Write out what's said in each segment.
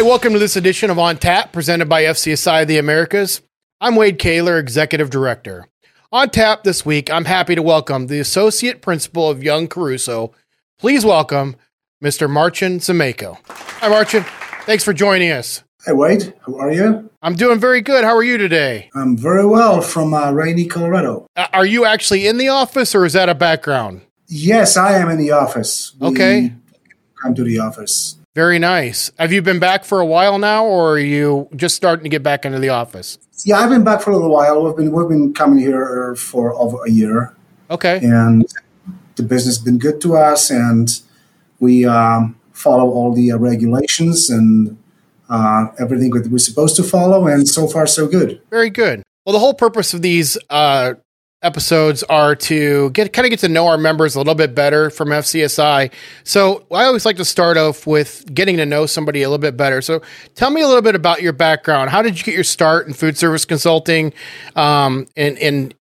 Hi, welcome to this edition of On Tap, presented by FCSI of the Americas. I'm Wade Koehler, Executive Director. On Tap this week, I'm happy to welcome the Associate Principal of Young Caruso. Please welcome Mr. Marcin Zamejko. Hi, Marcin. Thanks for joining us. Hi, Wade. How are you? I'm doing very good. How are you today? I'm very well from uh, rainy Colorado. Uh, are you actually in the office or is that a background? Yes, I am in the office. We okay. Come to the office. Very nice. Have you been back for a while now, or are you just starting to get back into the office? Yeah, I've been back for a little while. We've been we've been coming here for over a year. Okay. And the business has been good to us, and we um, follow all the uh, regulations and uh, everything that we're supposed to follow. And so far, so good. Very good. Well, the whole purpose of these uh, episodes are to get kind of get to know our members a little bit better from FCSI. So I always like to start off with getting to know somebody a little bit better. So tell me a little bit about your background. How did you get your start in food service consulting, um, and and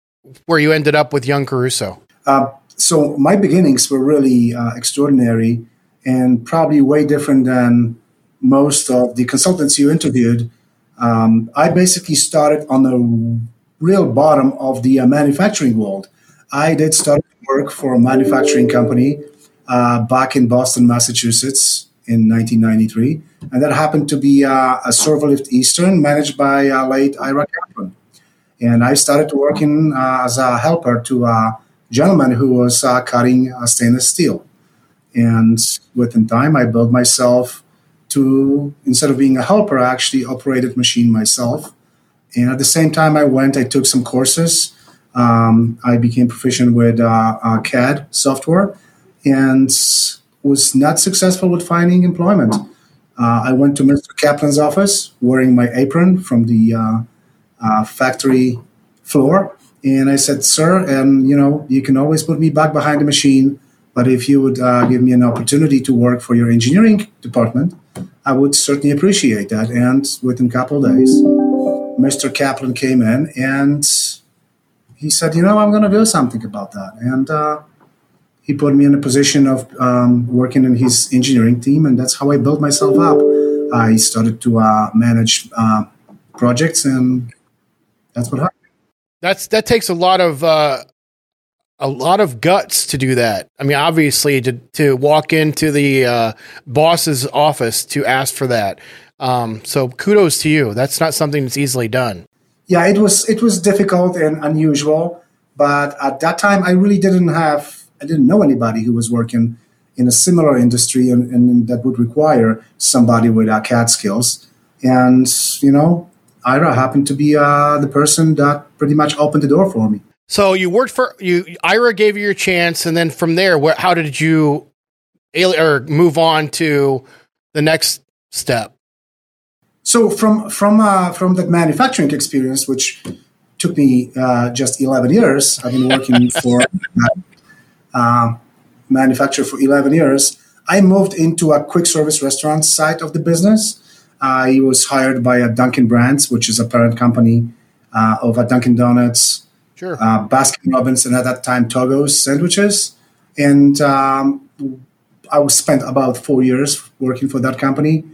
where you ended up with Young Caruso? Uh, so my beginnings were really uh, extraordinary and probably way different than most of the consultants you interviewed. Um, I basically started on the real bottom of the uh, manufacturing world. I did start work for a manufacturing company uh, back in Boston, Massachusetts in 1993. And that happened to be uh, a Servolift Eastern managed by uh, late Ira Kaplan. And I started working uh, as a helper to a gentleman who was uh, cutting stainless steel. And within time, I built myself to, instead of being a helper, I actually operated machine myself and at the same time, I went, I took some courses. Um, I became proficient with uh, uh, CAD software and was not successful with finding employment. Uh, I went to Mr. Kaplan's office wearing my apron from the uh, uh, factory floor. And I said, Sir, and you know, you can always put me back behind the machine, but if you would uh, give me an opportunity to work for your engineering department, I would certainly appreciate that. And within a couple of days, Mr. Kaplan came in and he said, you know, I'm going to do something about that. And uh, he put me in a position of um, working in his engineering team, and that's how I built myself up. I started to uh, manage uh, projects, and that's what happened. That's that takes a lot of uh, a lot of guts to do that. I mean, obviously, to to walk into the uh, boss's office to ask for that. Um, so kudos to you. That's not something that's easily done. Yeah, it was it was difficult and unusual, but at that time I really didn't have I didn't know anybody who was working in a similar industry and, and that would require somebody with uh, CAD skills. And you know, Ira happened to be uh, the person that pretty much opened the door for me. So you worked for you. Ira gave you your chance, and then from there, where, how did you or move on to the next step? So from from uh, from that manufacturing experience, which took me uh, just 11 years, I've been working for uh, manufacturer for 11 years. I moved into a quick service restaurant side of the business. I was hired by a Dunkin' Brands, which is a parent company uh, of a Dunkin' Donuts, sure. uh, Baskin Robbins, and at that time Togo's sandwiches. And um, I was spent about four years working for that company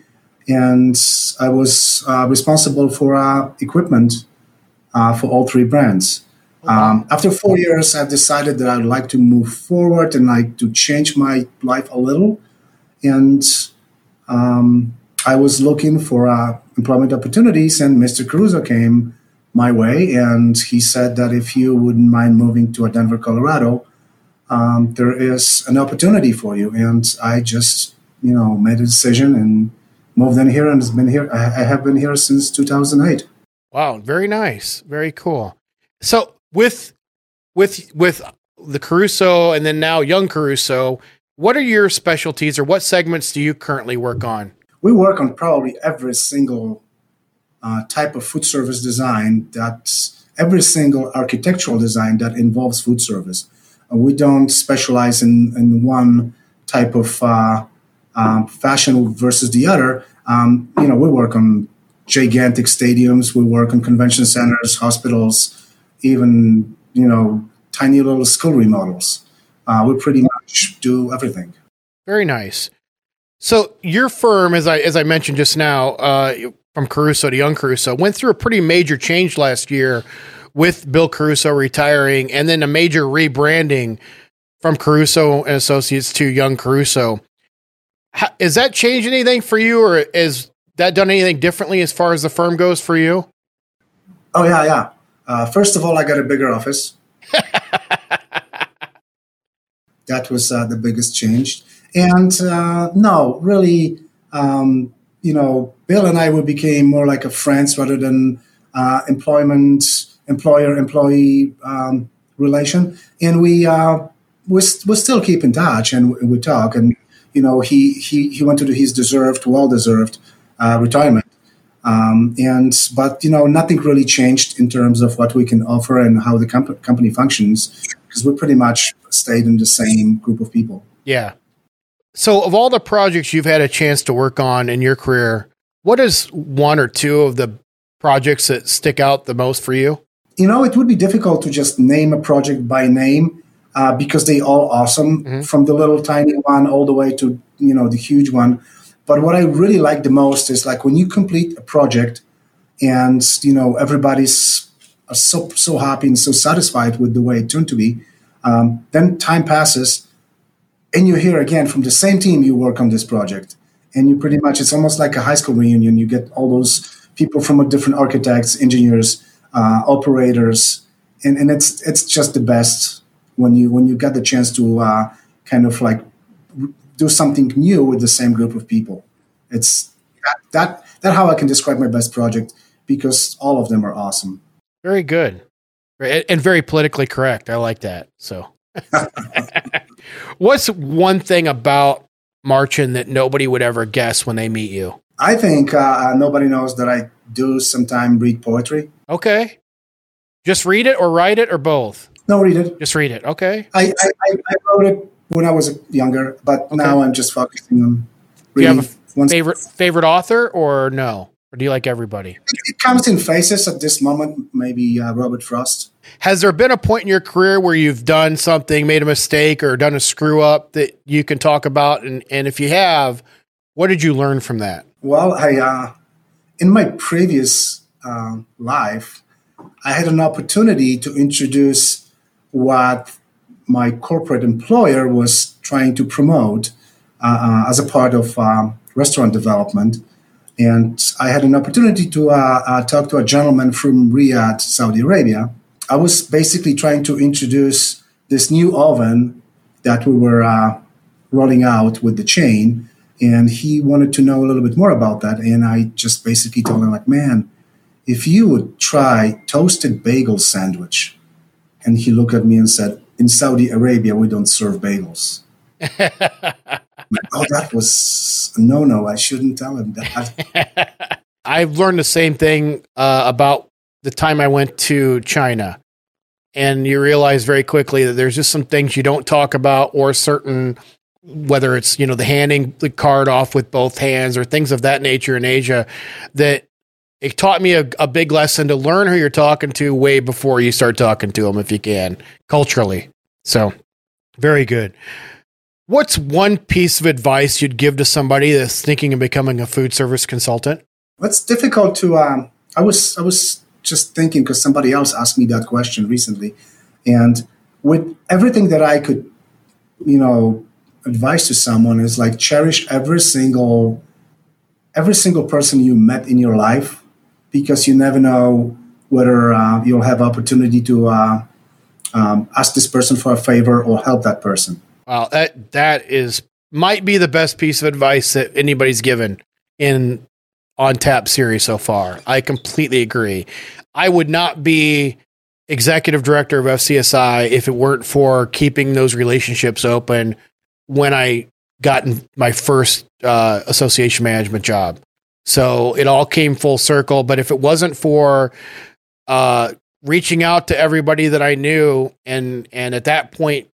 and I was uh, responsible for uh, equipment uh, for all three brands. Um, after four years, I've decided that I'd like to move forward and like to change my life a little. And um, I was looking for uh, employment opportunities, and Mr. Caruso came my way, and he said that if you wouldn't mind moving to Denver, Colorado, um, there is an opportunity for you. And I just, you know, made a decision and moved in here and has been here. I have been here since 2008. Wow, very nice, very cool. So with with with the Caruso and then now young Caruso, what are your specialties or what segments do you currently work on? We work on probably every single uh, type of food service design that's every single architectural design that involves food service. Uh, we don't specialize in, in one type of uh, um, fashion versus the other. Um, you know, we work on gigantic stadiums, we work on convention centers, hospitals, even you know, tiny little school remodels. Uh, we pretty much do everything. Very nice. So your firm, as I as I mentioned just now, uh, from Caruso to Young Caruso, went through a pretty major change last year with Bill Caruso retiring, and then a major rebranding from Caruso and Associates to Young Caruso. How, is that changed anything for you, or is that done anything differently as far as the firm goes for you? Oh yeah, yeah. Uh, first of all, I got a bigger office. that was uh, the biggest change. And uh, no, really, um, you know, Bill and I we became more like a friends rather than uh, employment employer employee um, relation, and we uh, we we still keep in touch and we talk. And you know, he he he went to his deserved, well deserved uh, retirement. Um, and but you know nothing really changed in terms of what we can offer and how the comp- company functions because we pretty much stayed in the same group of people. Yeah, so, of all the projects you've had a chance to work on in your career, what is one or two of the projects that stick out the most for you? You know, it would be difficult to just name a project by name uh, because they all awesome, mm-hmm. from the little tiny one all the way to you know the huge one. But what I really like the most is like when you complete a project, and you know everybody's so so happy and so satisfied with the way it turned to be. Um, then time passes and you hear again from the same team you work on this project and you pretty much it's almost like a high school reunion you get all those people from different architects engineers uh, operators and, and it's it's just the best when you when you get the chance to uh, kind of like do something new with the same group of people it's that that that how i can describe my best project because all of them are awesome very good and very politically correct i like that so What's one thing about Marcin that nobody would ever guess when they meet you? I think uh, nobody knows that I do sometimes read poetry. Okay. Just read it or write it or both? No, read it. Just read it. Okay. I, I, I wrote it when I was younger, but okay. now I'm just focusing on reading. Do you have a favorite favorite author or no? Or do you like everybody? It comes in phases at this moment, maybe uh, Robert Frost. Has there been a point in your career where you've done something, made a mistake, or done a screw up that you can talk about? And, and if you have, what did you learn from that? Well, I uh, in my previous uh, life, I had an opportunity to introduce what my corporate employer was trying to promote uh, uh as a part of um, restaurant development and I had an opportunity to uh, uh, talk to a gentleman from Riyadh, Saudi Arabia. I was basically trying to introduce this new oven that we were uh, rolling out with the chain. And he wanted to know a little bit more about that. And I just basically told him, like, man, if you would try toasted bagel sandwich. And he looked at me and said, in Saudi Arabia, we don't serve bagels. oh, that was no, no. I shouldn't tell him that. I've learned the same thing uh, about the time I went to China, and you realize very quickly that there's just some things you don't talk about, or certain whether it's you know the handing the card off with both hands or things of that nature in Asia that it taught me a, a, big lesson to learn who you're talking to way before you start talking to them if you can culturally. So very good. What's one piece of advice you'd give to somebody that's thinking of becoming a food service consultant? It's difficult to. Um, I was I was just thinking because somebody else asked me that question recently, and with everything that I could, you know, advise to someone is like cherish every single every single person you met in your life because you never know whether uh, you'll have opportunity to uh, um, ask this person for a favor or help that person. Wow, that that is might be the best piece of advice that anybody's given in on tap series so far. I completely agree. I would not be executive director of FCSI if it weren't for keeping those relationships open when I got my first uh, association management job. So it all came full circle. But if it wasn't for uh, reaching out to everybody that I knew, and and at that point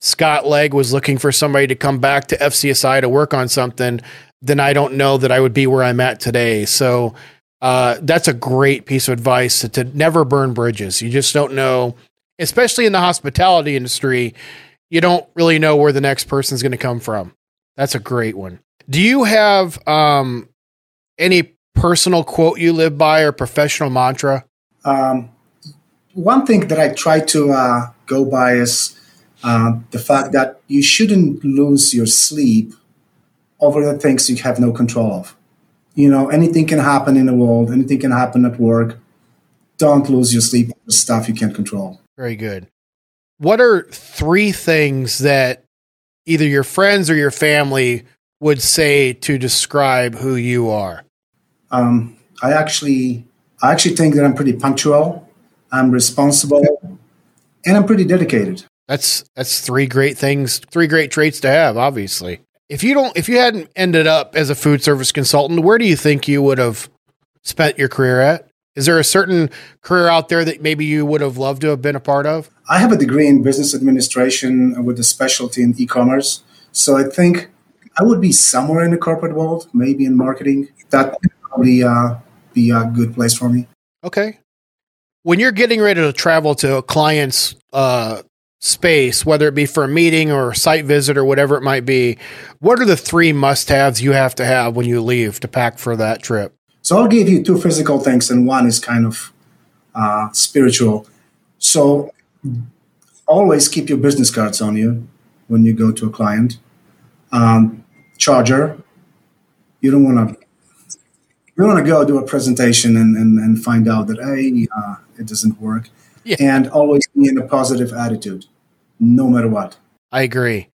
Scott Legg was looking for somebody to come back to FCSI to work on something, then I don't know that I would be where I'm at today. So uh, that's a great piece of advice to, to never burn bridges. You just don't know, especially in the hospitality industry, you don't really know where the next person's going to come from. That's a great one. Do you have um, any personal quote you live by or professional mantra? Um, one thing that I try to uh, go by is uh, the fact that you shouldn't lose your sleep over the things you have no control of. You know, anything can happen in the world, anything can happen at work. Don't lose your sleep over stuff you can't control. Very good. What are three things that either your friends or your family would say to describe who you are? Um, I actually, I actually think that I'm pretty punctual. I'm responsible, and I'm pretty dedicated. That's that's three great things, three great traits to have. Obviously, if you don't, if you hadn't ended up as a food service consultant, where do you think you would have spent your career at? Is there a certain career out there that maybe you would have loved to have been a part of? I have a degree in business administration with a specialty in e-commerce, so I think I would be somewhere in the corporate world, maybe in marketing. That probably uh, be a good place for me. Okay. When you're getting ready to travel to a client's uh, space, whether it be for a meeting or a site visit or whatever it might be, what are the three must haves you have to have when you leave to pack for that trip? So I'll give you two physical things, and one is kind of uh, spiritual. So always keep your business cards on you when you go to a client. Um, charger. You don't want to. Don't want to go do a presentation and, and, and find out that hey, uh, it doesn't work. Yeah. And always be in a positive attitude, no matter what. I agree.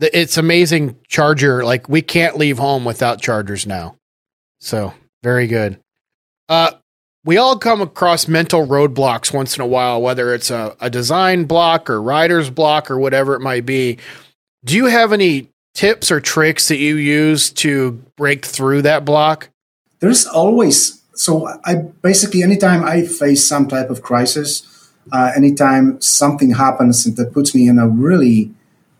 It's amazing charger. Like we can't leave home without chargers now. So very good. Uh, we all come across mental roadblocks once in a while, whether it's a, a design block or writer's block or whatever it might be. Do you have any tips or tricks that you use to break through that block? There's always so I basically anytime I face some type of crisis, uh, anytime something happens that puts me in a really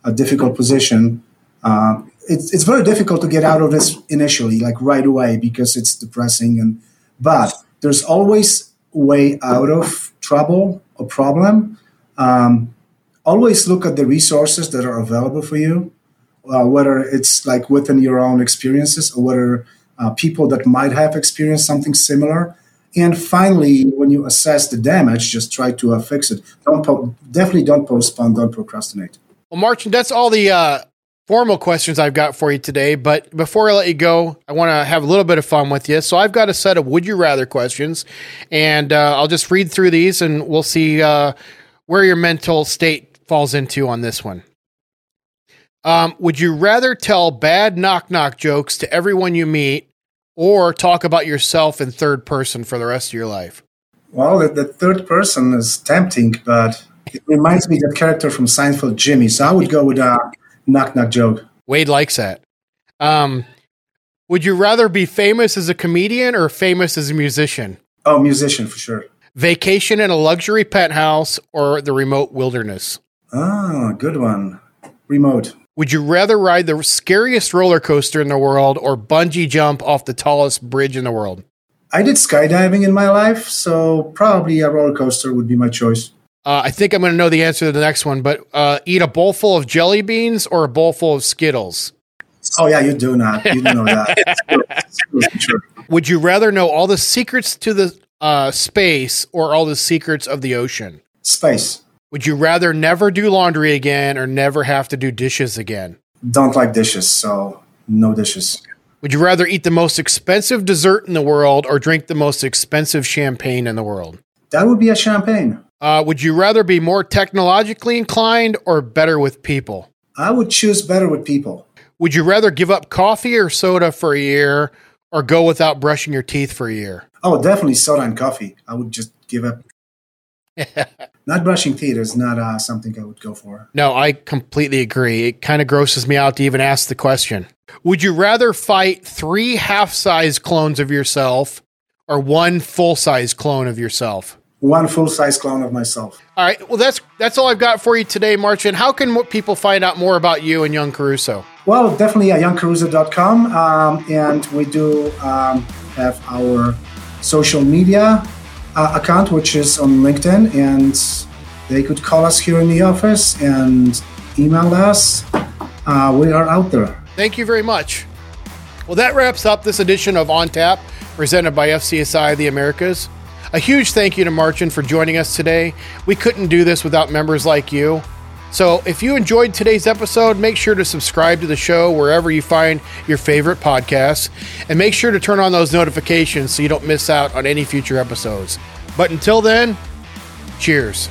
a difficult position, uh, it's it's very difficult to get out of this initially, like right away, because it's depressing. And but there's always a way out of trouble or problem. Um, always look at the resources that are available for you uh, whether it's like within your own experiences or whether uh, people that might have experienced something similar. And finally, when you assess the damage, just try to uh, fix it. Don't po- definitely don't postpone, don't procrastinate. Well, Martin, that's all the uh, formal questions I've got for you today. But before I let you go, I want to have a little bit of fun with you. So I've got a set of would you rather questions, and uh, I'll just read through these, and we'll see uh, where your mental state falls into on this one. Um, would you rather tell bad knock knock jokes to everyone you meet or talk about yourself in third person for the rest of your life? Well, the, the third person is tempting, but it reminds me of that character from Seinfeld, Jimmy. So I would go with a knock knock joke. Wade likes that. Um, would you rather be famous as a comedian or famous as a musician? Oh, musician for sure. Vacation in a luxury penthouse or the remote wilderness? Ah, good one. Remote. Would you rather ride the scariest roller coaster in the world or bungee jump off the tallest bridge in the world? I did skydiving in my life, so probably a roller coaster would be my choice. Uh, I think I'm going to know the answer to the next one, but uh, eat a bowl full of jelly beans or a bowl full of Skittles? Oh, yeah, you do not. You know that. Would you rather know all the secrets to the uh, space or all the secrets of the ocean? Space. Would you rather never do laundry again or never have to do dishes again? Don't like dishes, so no dishes. Would you rather eat the most expensive dessert in the world or drink the most expensive champagne in the world? That would be a champagne. Uh, would you rather be more technologically inclined or better with people? I would choose better with people. Would you rather give up coffee or soda for a year or go without brushing your teeth for a year? Oh, definitely soda and coffee. I would just give up not brushing teeth is not uh, something I would go for. No, I completely agree. It kind of grosses me out to even ask the question. Would you rather fight three half size clones of yourself or one full size clone of yourself? One full size clone of myself. All right. Well, that's that's all I've got for you today, Marcin. How can people find out more about you and Young Caruso? Well, definitely at youngcaruso.com. Um, and we do um, have our social media uh, account, which is on LinkedIn, and they could call us here in the office and email us. Uh, we are out there. Thank you very much. Well, that wraps up this edition of On Tap, presented by FCSI the Americas. A huge thank you to Marcin for joining us today. We couldn't do this without members like you. So, if you enjoyed today's episode, make sure to subscribe to the show wherever you find your favorite podcasts, and make sure to turn on those notifications so you don't miss out on any future episodes. But until then, cheers.